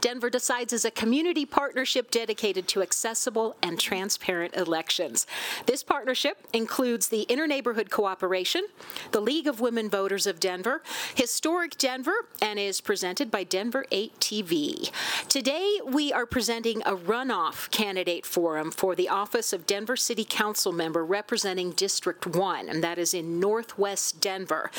Denver Decides is a community partnership dedicated to accessible and transparent elections. This partnership includes the Interneighborhood Cooperation, the League of Women Voters of Denver, Historic Denver, and is presented by Denver 8 TV. Today, we are presenting a runoff candidate forum for the office of Denver City Council member representing District 1, and that is in Northwest Denver.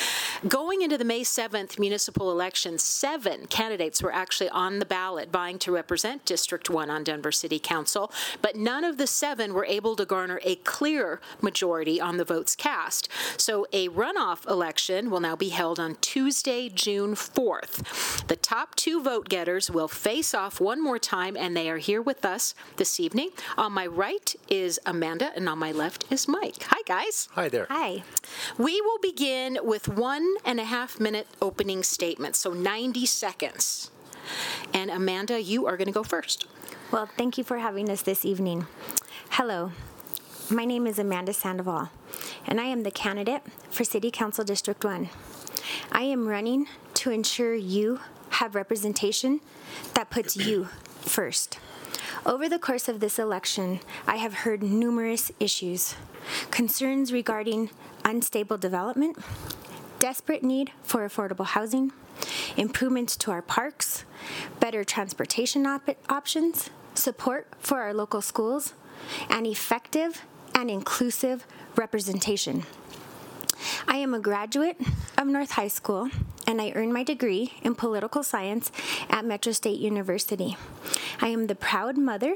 Going into the May 7th municipal election, seven candidates were actually on the ballot vying to represent District 1 on Denver City Council, but none of the seven were able to garner a clear majority on the votes cast. So a runoff election will now be held on Tuesday, June 4th. The top two vote getters will face off one more time, and they are here with us this evening. On my right is Amanda, and on my left is Mike. Hi, guys. Hi there. Hi. We will begin with one and a half minute opening statements, so 90 seconds. And Amanda, you are going to go first. Well, thank you for having us this evening. Hello. My name is Amanda Sandoval, and I am the candidate for City Council District 1. I am running to ensure you have representation that puts you first. Over the course of this election, I have heard numerous issues concerns regarding unstable development, desperate need for affordable housing, improvements to our parks, better transportation op- options, support for our local schools, and effective and inclusive representation. I am a graduate of North High School and I earned my degree in political science at Metro State University. I am the proud mother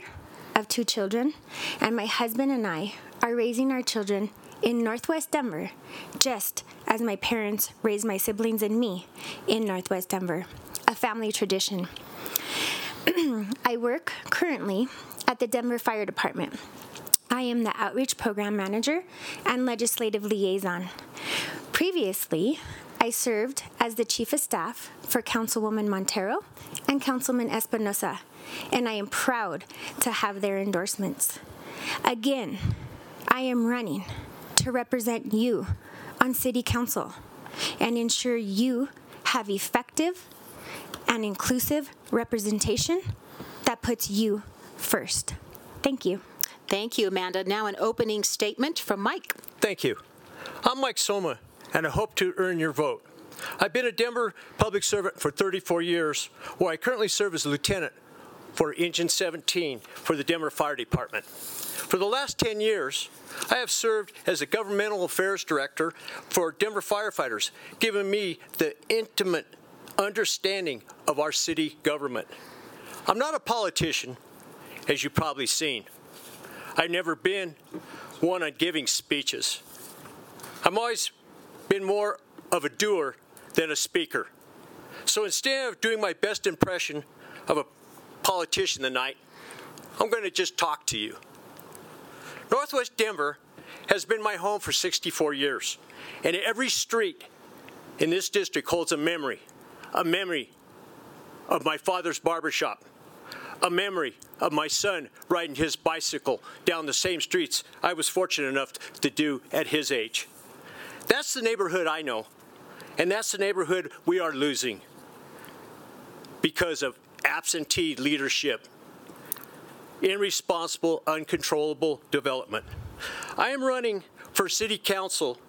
of two children, and my husband and I are raising our children in Northwest Denver, just as my parents raised my siblings and me in Northwest Denver, a family tradition. I work currently at the Denver Fire Department. I am the Outreach Program Manager and Legislative Liaison. Previously, I served as the Chief of Staff for Councilwoman Montero and Councilman Espinoza, and I am proud to have their endorsements. Again, I am running to represent you on City Council and ensure you have effective and inclusive representation that puts you first. Thank you. Thank you, Amanda. Now, an opening statement from Mike. Thank you. I'm Mike Somma, and I hope to earn your vote. I've been a Denver public servant for 34 years, where I currently serve as a lieutenant for Engine 17 for the Denver Fire Department. For the last 10 years, I have served as a governmental affairs director for Denver firefighters, giving me the intimate understanding of our city government. I'm not a politician, as you've probably seen. I've never been one on giving speeches. I've always been more of a doer than a speaker. So instead of doing my best impression of a politician tonight, I'm going to just talk to you. Northwest Denver has been my home for 64 years, and every street in this district holds a memory, a memory of my father's barbershop, a memory of my son riding his bicycle down the same streets I was fortunate enough to do at his age. That's the neighborhood I know, and that's the neighborhood we are losing because of absentee leadership, irresponsible, uncontrollable development. I am running for city council.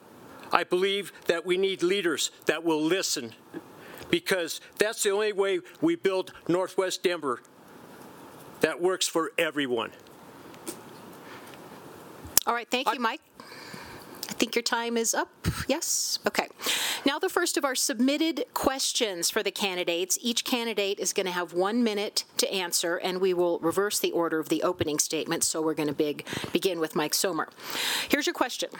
I believe that we need leaders that will listen because that's the only way we build Northwest Denver that works for everyone. All right, thank you, Mike. Think your time is up. Yes? Okay. Now, the first of our submitted questions for the candidates. Each candidate is going to have one minute to answer, and we will reverse the order of the opening statement. So we're going to big, begin with Mike Somma. Here's your question.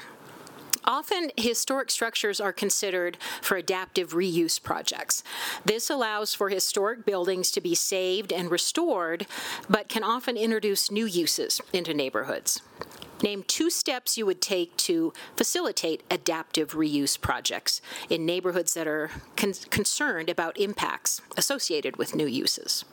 Often, historic structures are considered for adaptive reuse projects. This allows for historic buildings to be saved and restored, but can often introduce new uses into neighborhoods. Name two steps you would take to facilitate adaptive reuse projects in neighborhoods that are con- concerned about impacts associated with new uses.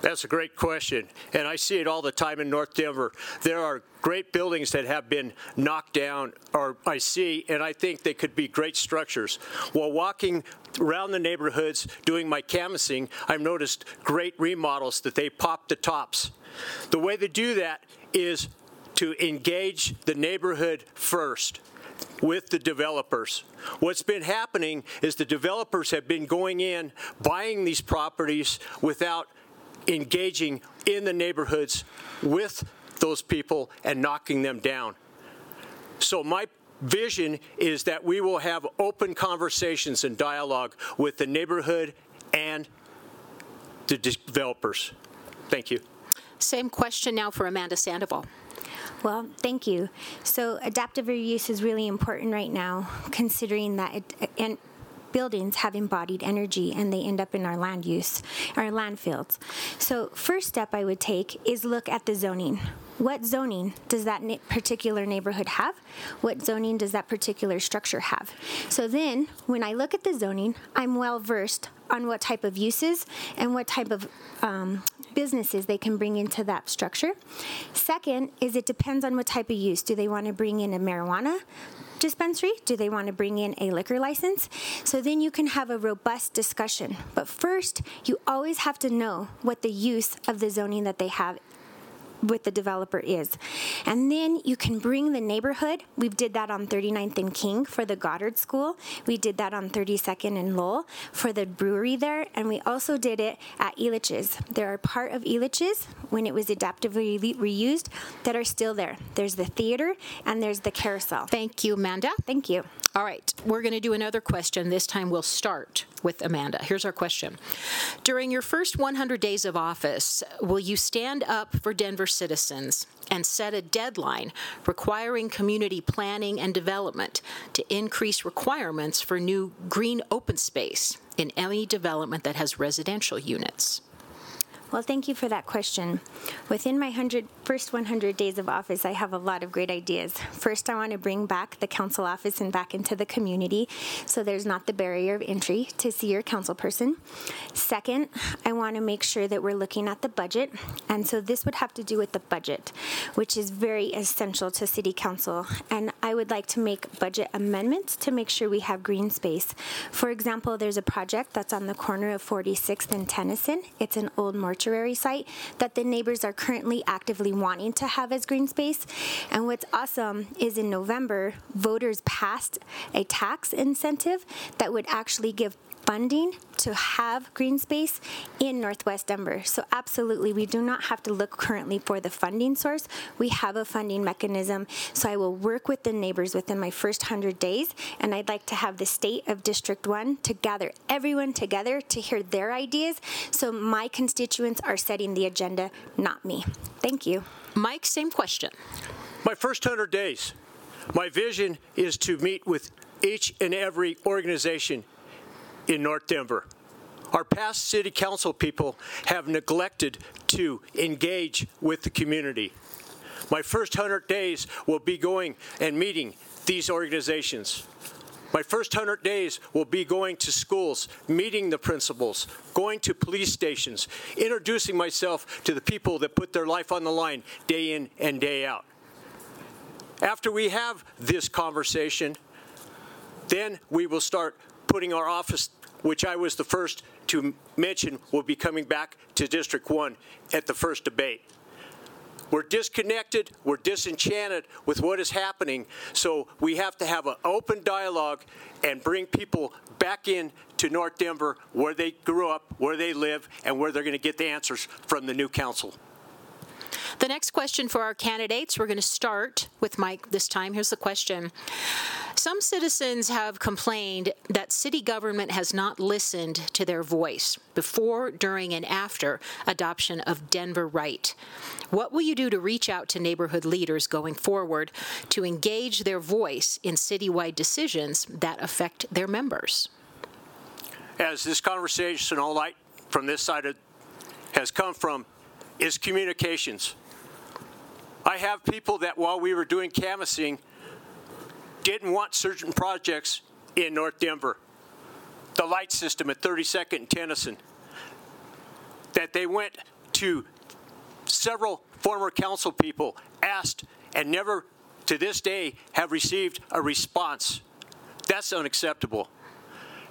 That's a great question, and I see it all the time in North Denver. There are great buildings that have been knocked down, or I see, and I think they could be great structures. While walking around the neighborhoods doing my canvassing, I've noticed great remodels that they pop the tops. The way to do that is to engage the neighborhood first with the developers. What's been happening is the developers have been going in, buying these properties without engaging in the neighborhoods with those people and knocking them down. So my vision is that we will have open conversations and dialogue with the neighborhood and the developers. Thank you. Same question now for Amanda Sandoval. Well, thank you. So adaptive reuse is really important right now, considering that it, and buildings have embodied energy and they end up in our land use, our landfills. So first step I would take is look at the zoning. What zoning does that particular neighborhood have? What zoning does that particular structure have? So then, when I look at the zoning, I'm well versed on what type of uses and what type of um, businesses they can bring into that structure. Second is it depends on what type of use. Do they want to bring in a marijuana dispensary? Do they want to bring in a liquor license? So then you can have a robust discussion. But first, you always have to know what the use of the zoning that they have with the developer is. And then you can bring the neighborhood. We did that on 39th and King for the Goddard School. We did that on 32nd and Lowell for the brewery there. And we also did it at Elitch's. There are part of Elitch's when it was adaptively reused that are still there. There's the theater and there's the carousel. Thank you, Amanda. Thank you. All right, we're going to do another question. This time we'll start with Amanda. Here's our question During your first 100 days of office, will you stand up for Denver citizens and set a deadline requiring community planning and development to increase requirements for new green open space in any development that has residential units? Well, thank you for that question. Within my 100, first 100 days of office, I have a lot of great ideas. First, I want to bring back the council office and back into the community so there's not the barrier of entry to see your council person. Second, I want to make sure that we're looking at the budget. And so this would have to do with the budget, which is very essential to city council. And I would like to make budget amendments to make sure we have green space. For example, there's a project that's on the corner of 46th and Tennyson. It's an old mortuary mortuary site that the neighbors are currently actively wanting to have as green space. And what's awesome is in November, voters passed a tax incentive that would actually give funding to have green space in Northwest Denver. So, absolutely, we do not have to look currently for the funding source. We have a funding mechanism. So, I will work with the neighbors within my first 100 days, and I'd like to have the state of District 1 to gather everyone together to hear their ideas. So, my constituents are setting the agenda, not me. Thank you. Mike, same question. My first 100 days, my vision is to meet with each and every organization in North Denver. Our past city council people have neglected to engage with the community. My first 100 days will be going and meeting these organizations. My first 100 days will be going to schools, meeting the principals, going to police stations, introducing myself to the people that put their life on the line day in and day out. After we have this conversation, then we will start putting our office, which I was the first to mention, will be coming back to District 1 at the first debate. We're disconnected, we're disenchanted with what is happening, so we have to have an open dialogue and bring people back in to North Denver where they grew up, where they live, and where they're going to get the answers from the new council. The next question for our candidates, we're going to start with Mike this time. Here's the question. Some citizens have complained that city government has not listened to their voice before, during, and after adoption of Denveright. What will you do to reach out to neighborhood leaders going forward to engage their voice in citywide decisions that affect their members? As this conversation all night from this side of, has come from is communications. I have people that while we were doing canvassing didn't want certain projects in North Denver. The light system at 32nd and Tennyson. That they went to several former council people asked and never to this day have received a response. That's unacceptable.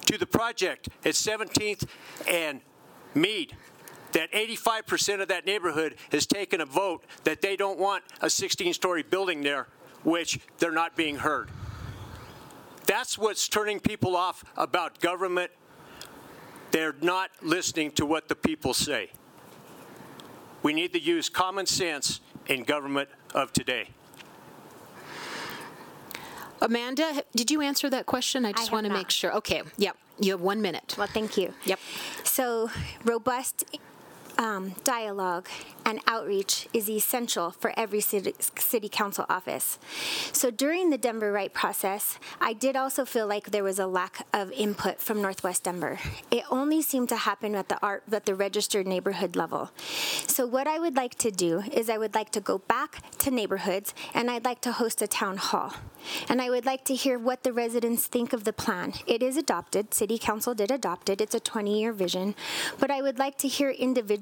To the project at 17th and Mead, that 85% of that neighborhood has taken a vote that they don't want a 16-story building there, which they're not being heard. That's what's turning people off about government. They're not listening to what the people say. We need to use common sense in government of today. Amanda, did you answer that question? I just have want to not. make sure. Okay, yep, you have one minute. Well, thank you. Yep. So, robust um, dialogue and outreach is essential for every city, city council office. So, during the Denveright process, I did also feel like there was a lack of input from Northwest Denver. It only seemed to happen at the art, at the registered neighborhood level. So, what I would like to do is I would like to go back to neighborhoods and I'd like to host a town hall. And I would like to hear what the residents think of the plan. It is adopted, City Council did adopt it, it's a 20 year vision, but I would like to hear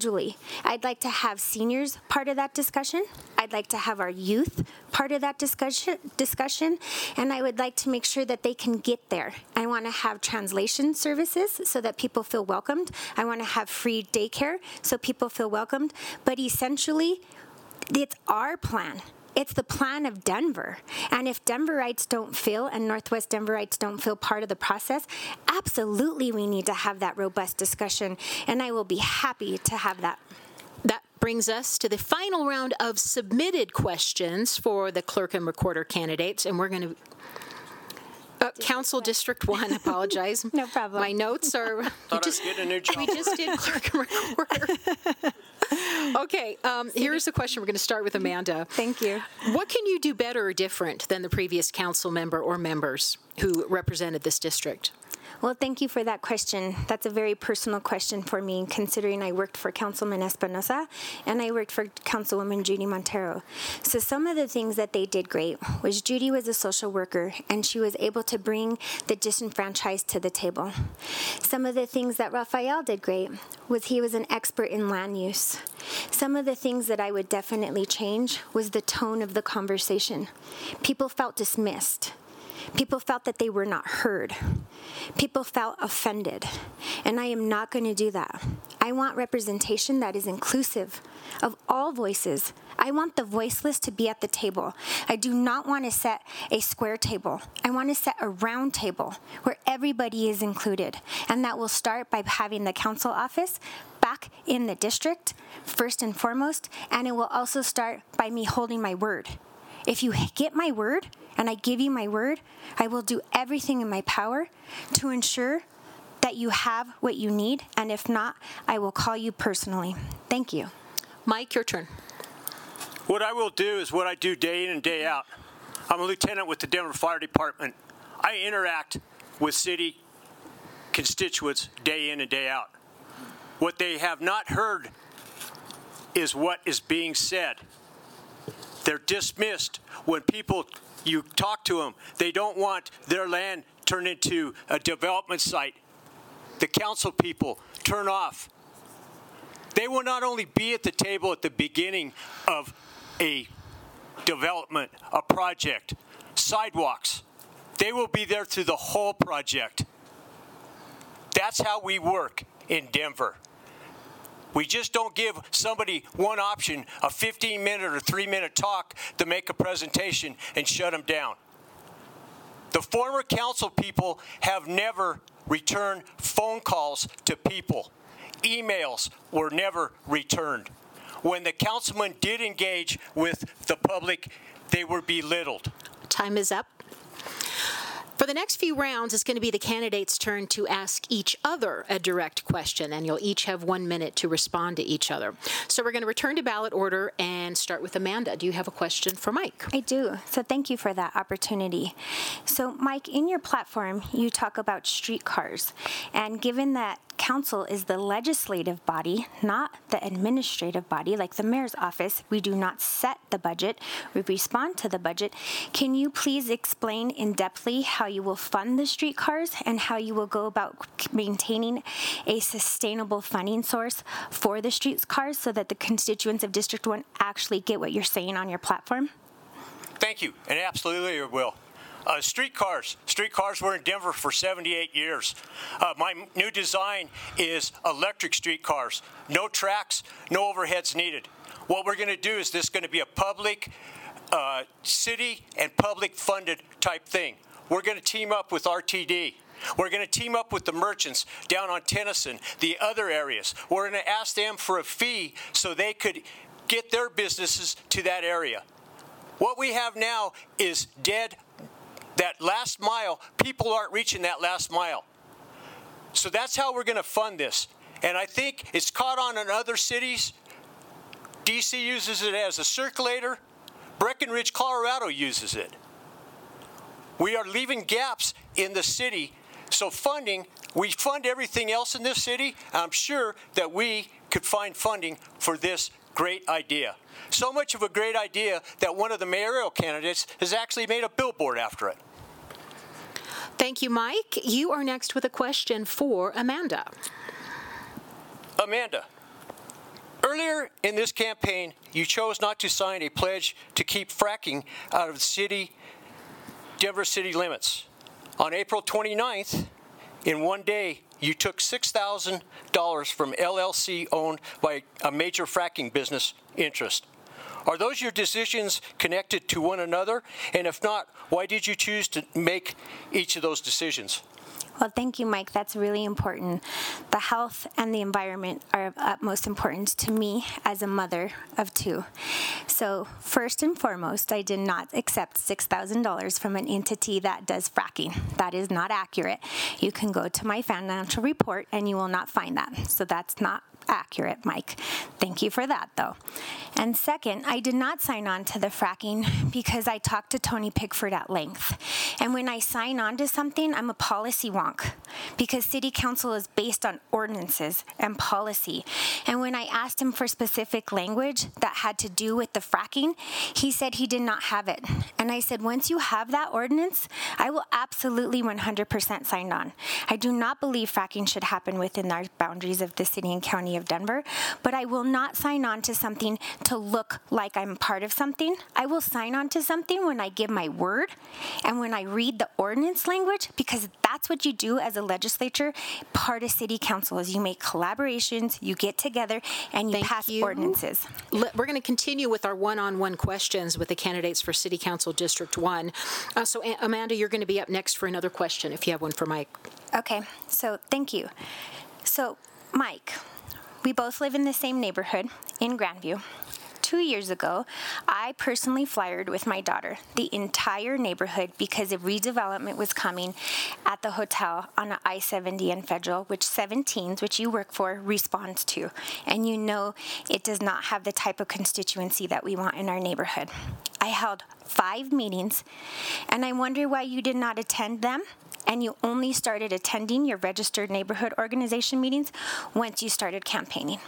individually. I'd like to have seniors part of that discussion, I'd like to have our youth part of that discussion, discussion and I would like to make sure that they can get there. I want to have translation services so that people feel welcomed. I want to have free daycare so people feel welcomed. But essentially, it's our plan. It's the plan of Denver. And if Denverites don't feel and Northwest Denverites don't feel part of the process, absolutely we need to have that robust discussion. And I will be happy to have that. That brings us to the final round of submitted questions for the clerk and recorder candidates, and we're going to. Uh, Council District One, apologize. No problem. My notes are. Thought I was just- getting a new job. We just did clerk and recorder. okay, um, here's the question. We're going to start with Amanda. Thank you. What can you do better or different than the previous council member or members who represented this district? Well, thank you for that question. That's a very personal question for me, considering I worked for Councilman Espinoza and I worked for Councilwoman Judy Montero. So, some of the things that they did great was Judy was a social worker and she was able to bring the disenfranchised to the table. Some of the things that Rafael did great was he was an expert in land use. Some of the things that I would definitely change was the tone of the conversation. People felt dismissed. People felt that they were not heard. People felt offended. And I am not going to do that. I want representation that is inclusive of all voices. I want the voiceless to be at the table. I do not want to set a square table. I want to set a round table where everybody is included. And that will start by having the council office back in the district, first and foremost. And it will also start by me holding my word. If you get my word and I give you my word, I will do everything in my power to ensure that you have what you need. And if not, I will call you personally. Thank you. Mike, your turn. What I will do is what I do day in and day out. I'm a lieutenant with the Denver Fire Department. I interact with city constituents day in and day out. What they have not heard is what is being said. They're dismissed when people, you talk to them, they don't want their land turned into a development site. The council people turn off they will not only be at the table at the beginning of a development, a project, sidewalks, they will be there through the whole project. That's how we work in Denver. We just don't give somebody one option, a 15 minute or three minute talk to make a presentation and shut them down. The former council people have never returned phone calls to people. Emails were never returned. When the councilman did engage with the public, they were belittled. Time is up. For the next few rounds, it's going to be the candidates' turn to ask each other a direct question, and you'll each have one minute to respond to each other. So we're going to return to ballot order and start with Amanda. Do you have a question for Mike? I do. So thank you for that opportunity. So, Mike, in your platform, you talk about streetcars. And given that council is the legislative body, not the administrative body, like the mayor's office, we do not set the budget, we respond to the budget. Can you please explain in depthly how you will fund the streetcars and how you will go about maintaining a sustainable funding source for the streetcars so that the constituents of District 1 actually get what you're saying on your platform? Thank you, and absolutely it will. Uh, streetcars. Streetcars were in Denver for 78 years. Uh, my new design is electric streetcars. No tracks, no overheads needed. What we're going to do is this going to be a public, uh, city and public funded type thing. We're going to team up with RTD. We're going to team up with the merchants down on Tennyson, the other areas. We're going to ask them for a fee so they could get their businesses to that area. What we have now is dead that last mile, people aren't reaching that last mile. So that's how we're going to fund this. And I think it's caught on in other cities. DC uses it as a circulator. Breckenridge, Colorado uses it. We are leaving gaps in the city. So funding, we fund everything else in this city. I'm sure that we could find funding for this great idea. So much of a great idea that one of the mayoral candidates has actually made a billboard after it. Thank you, Mike. You are next with a question for Amanda. Amanda, earlier in this campaign, you chose not to sign a pledge to keep fracking out of the city, Denver city limits. On April 29th, in one day, you took $6,000 from LLC owned by a major fracking business interest. Are those your decisions connected to one another? And if not, why did you choose to make each of those decisions? Well, thank you, Mike. That's really important. The health and the environment are of utmost importance to me as a mother of two. So, first and foremost, I did not accept $6,000 from an entity that does fracking. That is not accurate. You can go to my financial report and you will not find that. So, that's not accurate, Mike. Thank you for that, though. And second, I did not sign on to the fracking because I talked to Tony Pigford at length. And when I sign on to something, I'm a policy wonk because city council is based on ordinances and policy. And when I asked him for specific language that had to do with the fracking, he said he did not have it. And I said, once you have that ordinance, I will absolutely 100% sign on. I do not believe fracking should happen within our boundaries of the city and county of Denver, but I will not sign on to something to look like I'm part of something. I will sign on to something when I give my word and when I read the ordinance language because that's what you do as a legislature, part of city council is you make collaborations, you get together and you Thank pass you. ordinances. We're going to continue with our one-on-one questions with the candidates for City Council District 1. Uh, So Amanda, you're going to be up next for another question if you have one for Mike. Okay, so thank you. So, Mike, we both live in the same neighborhood in Grandview. Two years ago, I personally flyered with my daughter the entire neighborhood because a redevelopment was coming at the hotel on I 70 and Federal, which 17s, which you work for, responds to. And you know it does not have the type of constituency that we want in our neighborhood. I held five meetings, and I wonder why you did not attend them and you only started attending your registered neighborhood organization meetings once you started campaigning.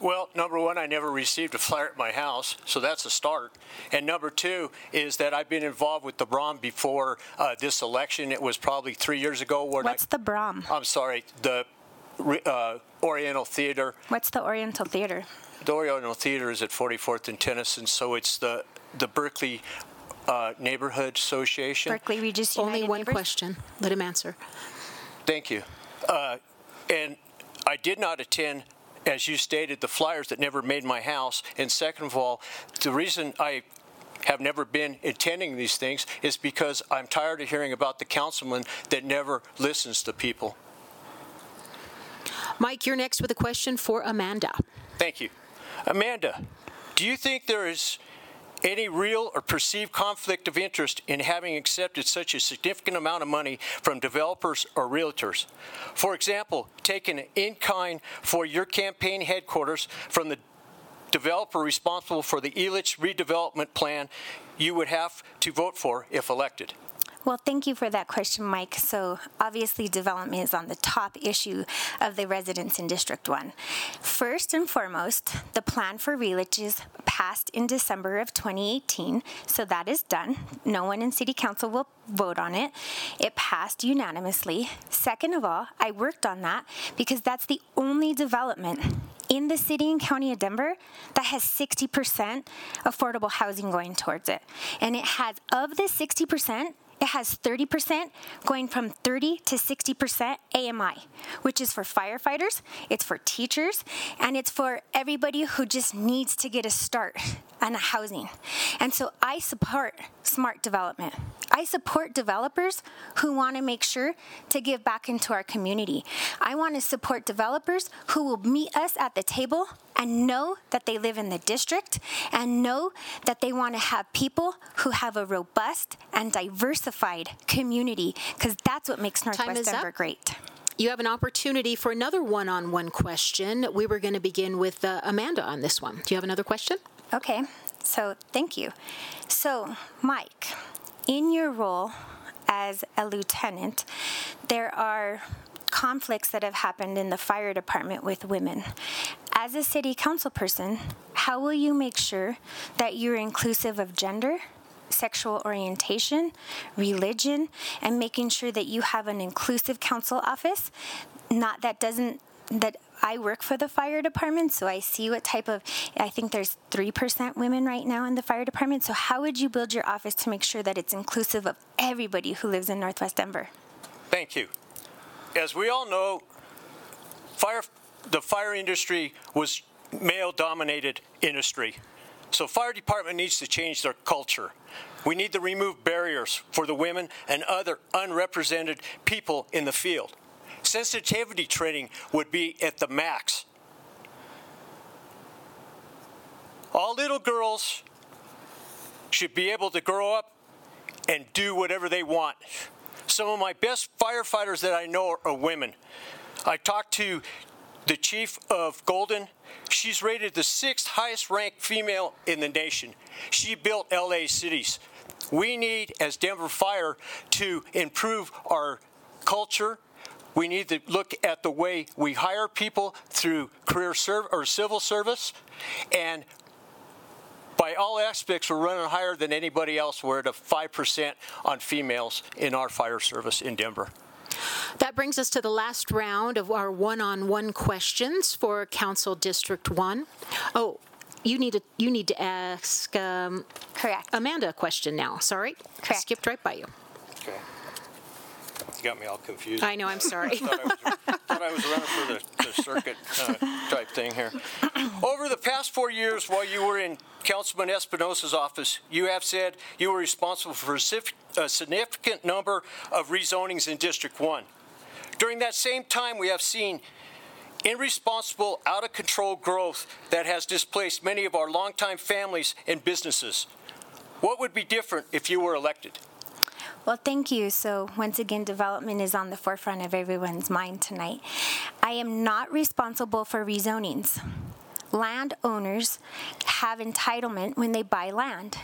Well, number one, I never received a flyer at my house, so that's a start. And number two is that I've been involved with the BRUN before uh, this election. It was probably three years ago. When What's the BRUN? I, I'm sorry, the uh, Oriental Theater. What's the Oriental Theater? The Oriental Theater is at 44th and Tennyson, so it's the the Berkeley uh, Neighborhood Association. Berkeley Regis United Only one Neighbors? question. Let him answer. Thank you. Uh, and I did not attend, as you stated, the flyers that never made my house. And second of all, the reason I have never been attending these things is because I'm tired of hearing about the councilman that never listens to people. Mike, you're next with a question for Amanda. Thank you. Amanda, do you think there is any real or perceived conflict of interest in having accepted such a significant amount of money from developers or realtors? For example, taking in kind for your campaign headquarters from the developer responsible for the Elitch redevelopment plan you would have to vote for if elected. Well, thank you for that question, Mike. So, obviously, development is on the top issue of the residents in District 1. First and foremost, the plan for villages passed in December of 2018, so that is done. No one in City Council will vote on it. It passed unanimously. Second of all, I worked on that because that's the only development in the city and county of Denver that has 60% affordable housing going towards it. And it has, of the 60%, it has 30% going from 30 to 60% AMI, which is for firefighters, it's for teachers, and it's for everybody who just needs to get a start on a housing. And so I support smart development. I support developers who want to make sure to give back into our community. I want to support developers who will meet us at the table and know that they live in the district and know that they want to have people who have a robust and diversified community because that's what makes Northwest Denver up. great. You have an opportunity for another one on one question. We were going to begin with uh, Amanda on this one. Do you have another question? Okay, so thank you. So, Mike, in your role as a lieutenant, there are conflicts that have happened in the fire department with women. As a city council person, how will you make sure that you're inclusive of gender, sexual orientation, religion, and making sure that you have an inclusive council office? Not that doesn't that I work for the fire department, so I see what type of, I think there's 3% women right now in the fire department. So, how would you build your office to make sure that it's inclusive of everybody who lives in Northwest Denver? Thank you as we all know, fire, the fire industry was male-dominated industry. So fire department needs to change their culture. We need to remove barriers for the women and other unrepresented people in the field. Sensitivity training would be at the max. All little girls should be able to grow up and do whatever they want. Some of my best firefighters that I know are women. I talked to the chief of Golden. She's rated the sixth highest ranked female in the nation. She built LA cities. We need, as Denver Fire, to improve our culture. We need to look at the way we hire people through career serv- or civil service and by all aspects, we're running higher than anybody else. We're at a 5% on females in our fire service in Denver. That brings us to the last round of our one on one questions for Council District 1. Oh, you need to you need to ask um, correct Amanda a question now. Sorry, correct. I skipped right by you. Okay got me all confused. I know, I'm sorry. thought, I was, thought I was running for the, the circuit uh, type thing here. Over the past four years, while you were in Councilman Espinoza's office, you have said you were responsible for a significant number of rezonings in District 1. During that same time, we have seen irresponsible, out of control growth that has displaced many of our longtime families and businesses. What would be different if you were elected? Well, thank you. So, once again, development is on the forefront of everyone's mind tonight. I am not responsible for rezonings. Landowners have entitlement when they buy land.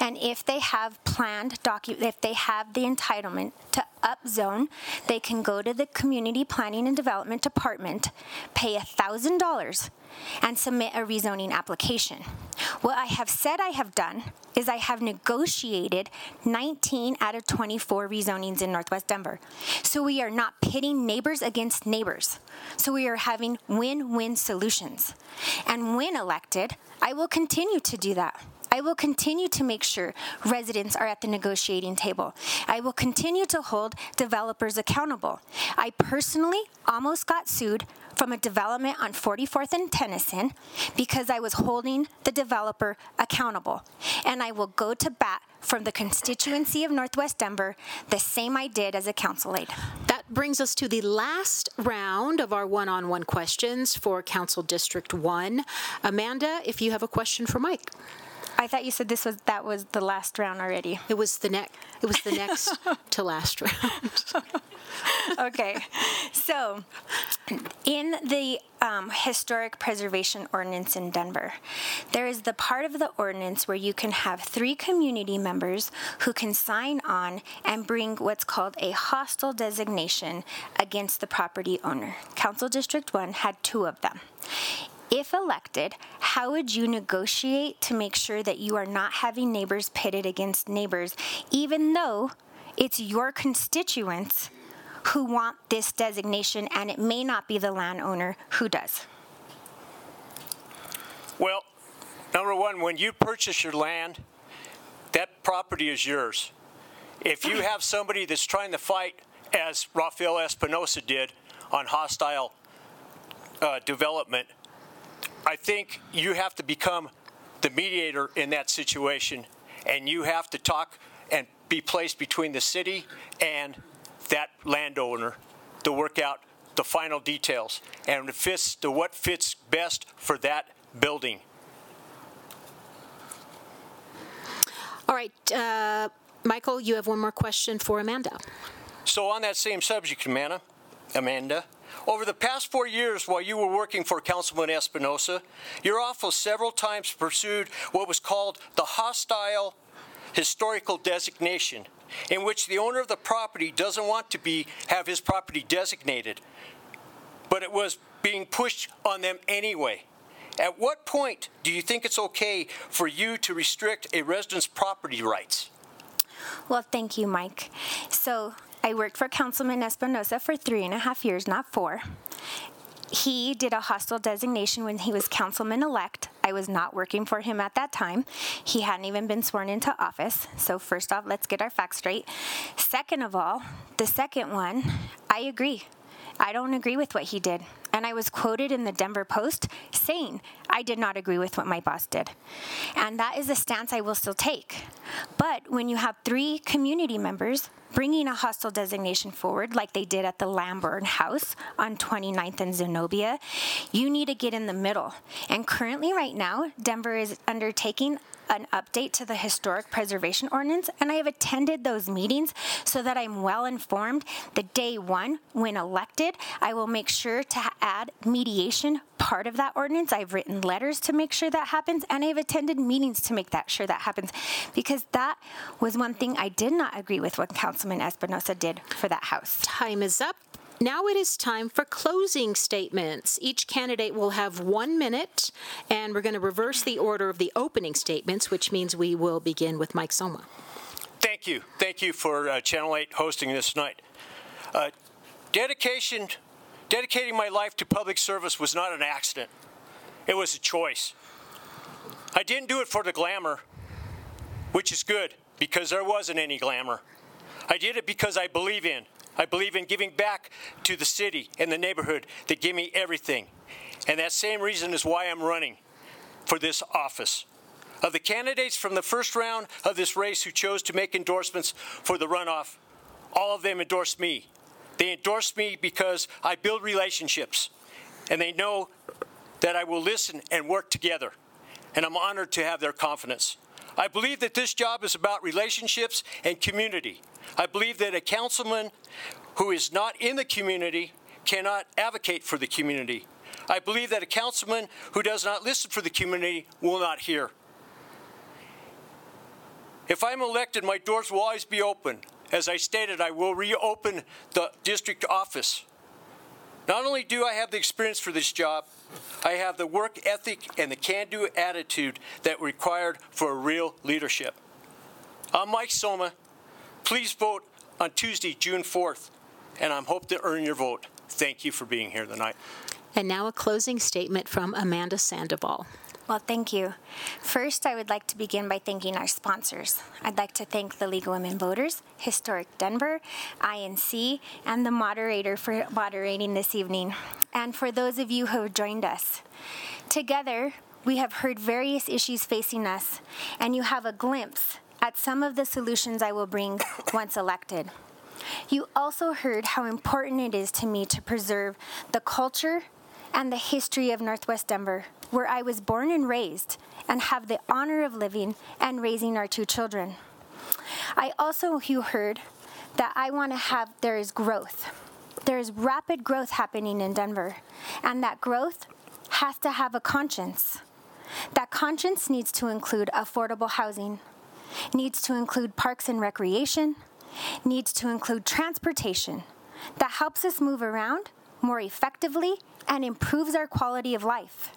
And if they have planned docu- if they have the entitlement to upzone, they can go to the community planning and development department, pay $1,000 and submit a rezoning application. What I have said I have done is I have negotiated 19 out of 24 rezonings in Northwest Denver. So we are not pitting neighbors against neighbors. So we are having win win solutions. And when elected, I will continue to do that. I will continue to make sure residents are at the negotiating table. I will continue to hold developers accountable. I personally almost got sued from a development on 44th and Tennyson because I was holding the developer accountable. And I will go to bat from the constituency of Northwest Denver the same I did as a council aide. That brings us to the last round of our one on one questions for Council District 1. Amanda, if you have a question for Mike. I thought you said this was that was the last round already. It was the next. It was the next to last round. okay, so in the um, historic preservation ordinance in Denver, there is the part of the ordinance where you can have three community members who can sign on and bring what's called a hostile designation against the property owner. Council District 1 had two of them. If elected, how would you negotiate to make sure that you are not having neighbors pitted against neighbors, even though it's your constituents who want this designation and it may not be the landowner who does? Well, number one, when you purchase your land, that property is yours. If you have somebody that's trying to fight, as Rafael Espinoza did, on hostile uh, development, I think you have to become the mediator in that situation, and you have to talk and be placed between the city and that landowner to work out the final details and it fits to what fits best for that building. All right, uh, Michael, you have one more question for Amanda. So on that same subject, Amanda, Amanda, over the past four years while you were working for Councilman Espinoza, your office several times pursued what was called the hostile historical designation, in which the owner of the property doesn't want to be have his property designated, but it was being pushed on them anyway. At what point do you think it's okay for you to restrict a resident's property rights? Well, thank you, Mike. So I worked for Councilman Espinoza for three and a half years, not four. He did a hostile designation when he was councilman elect. I was not working for him at that time. He hadn't even been sworn into office. So, first off, let's get our facts straight. Second of all, the second one, I agree. I don't agree with what he did. And I was quoted in the Denver Post saying I did not agree with what my boss did. And that is a stance I will still take. But when you have three community members bringing a hostile designation forward, like they did at the Lamburn House on 29th and Zenobia, you need to get in the middle. And currently, right now, Denver is undertaking an update to the historic preservation ordinance, and I have attended those meetings so that I'm well informed. The day one, when elected, I will make sure to add mediation part of that ordinance. I've written letters to make sure that happens, and I've attended meetings to make that sure that happens because that was one thing I did not agree with what Councilman Espinoza did for that house. Time is up. Now it is time for closing statements. Each candidate will have one minute, and we're going to reverse the order of the opening statements, which means we will begin with Mike Somma. Thank you. Thank you for uh, Channel 8 hosting this night. Uh, dedication, dedicating my life to public service was not an accident. It was a choice. I didn't do it for the glamour, which is good because there wasn't any glamour. I did it because I believe in I believe in giving back to the city and the neighborhood that give me everything. And that same reason is why I'm running for this office. Of the candidates from the first round of this race who chose to make endorsements for the runoff, all of them endorsed me. They endorsed me because I build relationships and they know that I will listen and work together. And I'm honored to have their confidence. I believe that this job is about relationships and community. I believe that a councilman who is not in the community cannot advocate for the community. I believe that a councilman who does not listen for the community will not hear. If I'm elected, my doors will always be open. As I stated, I will reopen the district office. Not only do I have the experience for this job, I have the work ethic and the can do attitude that required for real leadership. I'm Mike Somma. Please vote on Tuesday, June 4th, and I'm hope to earn your vote. Thank you for being here tonight. And now a closing statement from Amanda Sandoval. Well, thank you. First, I would like to begin by thanking our sponsors. I'd like to thank the League of Women Voters, Historic Denver, INC, and the moderator for moderating this evening, and for those of you who have joined us. Together, we have heard various issues facing us, and you have a glimpse at some of the solutions I will bring once elected. You also heard how important it is to me to preserve the culture and the history of Northwest Denver where I was born and raised and have the honor of living and raising our two children. I also, you heard, that I want to have, there is growth. There is rapid growth happening in Denver, and that growth has to have a conscience. That conscience needs to include affordable housing, needs to include parks and recreation, needs to include transportation that helps us move around more effectively and improves our quality of life.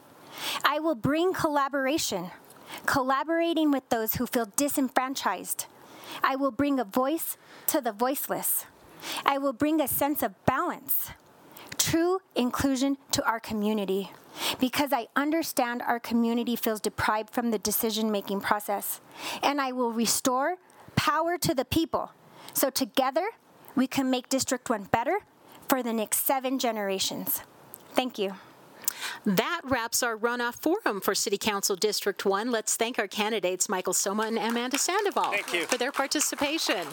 I will bring collaboration, collaborating with those who feel disenfranchised. I will bring a voice to the voiceless. I will bring a sense of balance, true inclusion to our community because I understand our community feels deprived from the decision making process. And I will restore power to the people so together we can make District 1 better for the next seven generations. Thank you. That wraps our runoff forum for City Council District 1. Let's thank our candidates, Michael Somma and Amanda Sandoval, for their participation.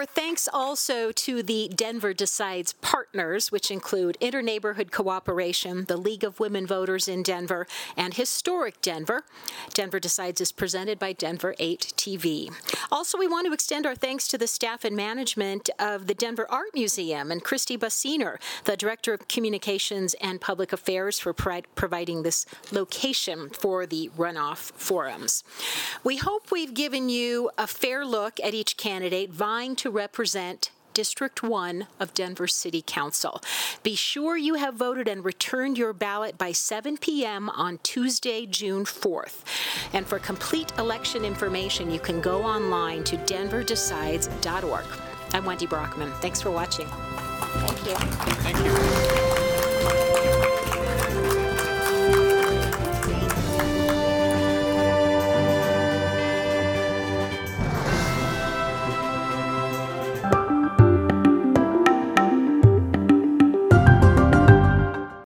Our thanks also to the Denver Decides partners, which include Interneighborhood Cooperation, the League of Women Voters in Denver, and Historic Denver. Denver Decides is presented by Denver 8 TV. Also, we want to extend our thanks to the staff and management of the Denver Art Museum and Christy Bassiner, the Director of Communications and Public Affairs, for pri- providing this location for the runoff forums. We hope we've given you a fair look at each candidate vying to represent District 1 of Denver City Council. Be sure you have voted and returned your ballot by 7 p.m. on Tuesday, June 4th. And for complete election information, you can go online to denverdecides.org. I'm Wendy Brockman. Thanks for watching. Thank you. Thank you.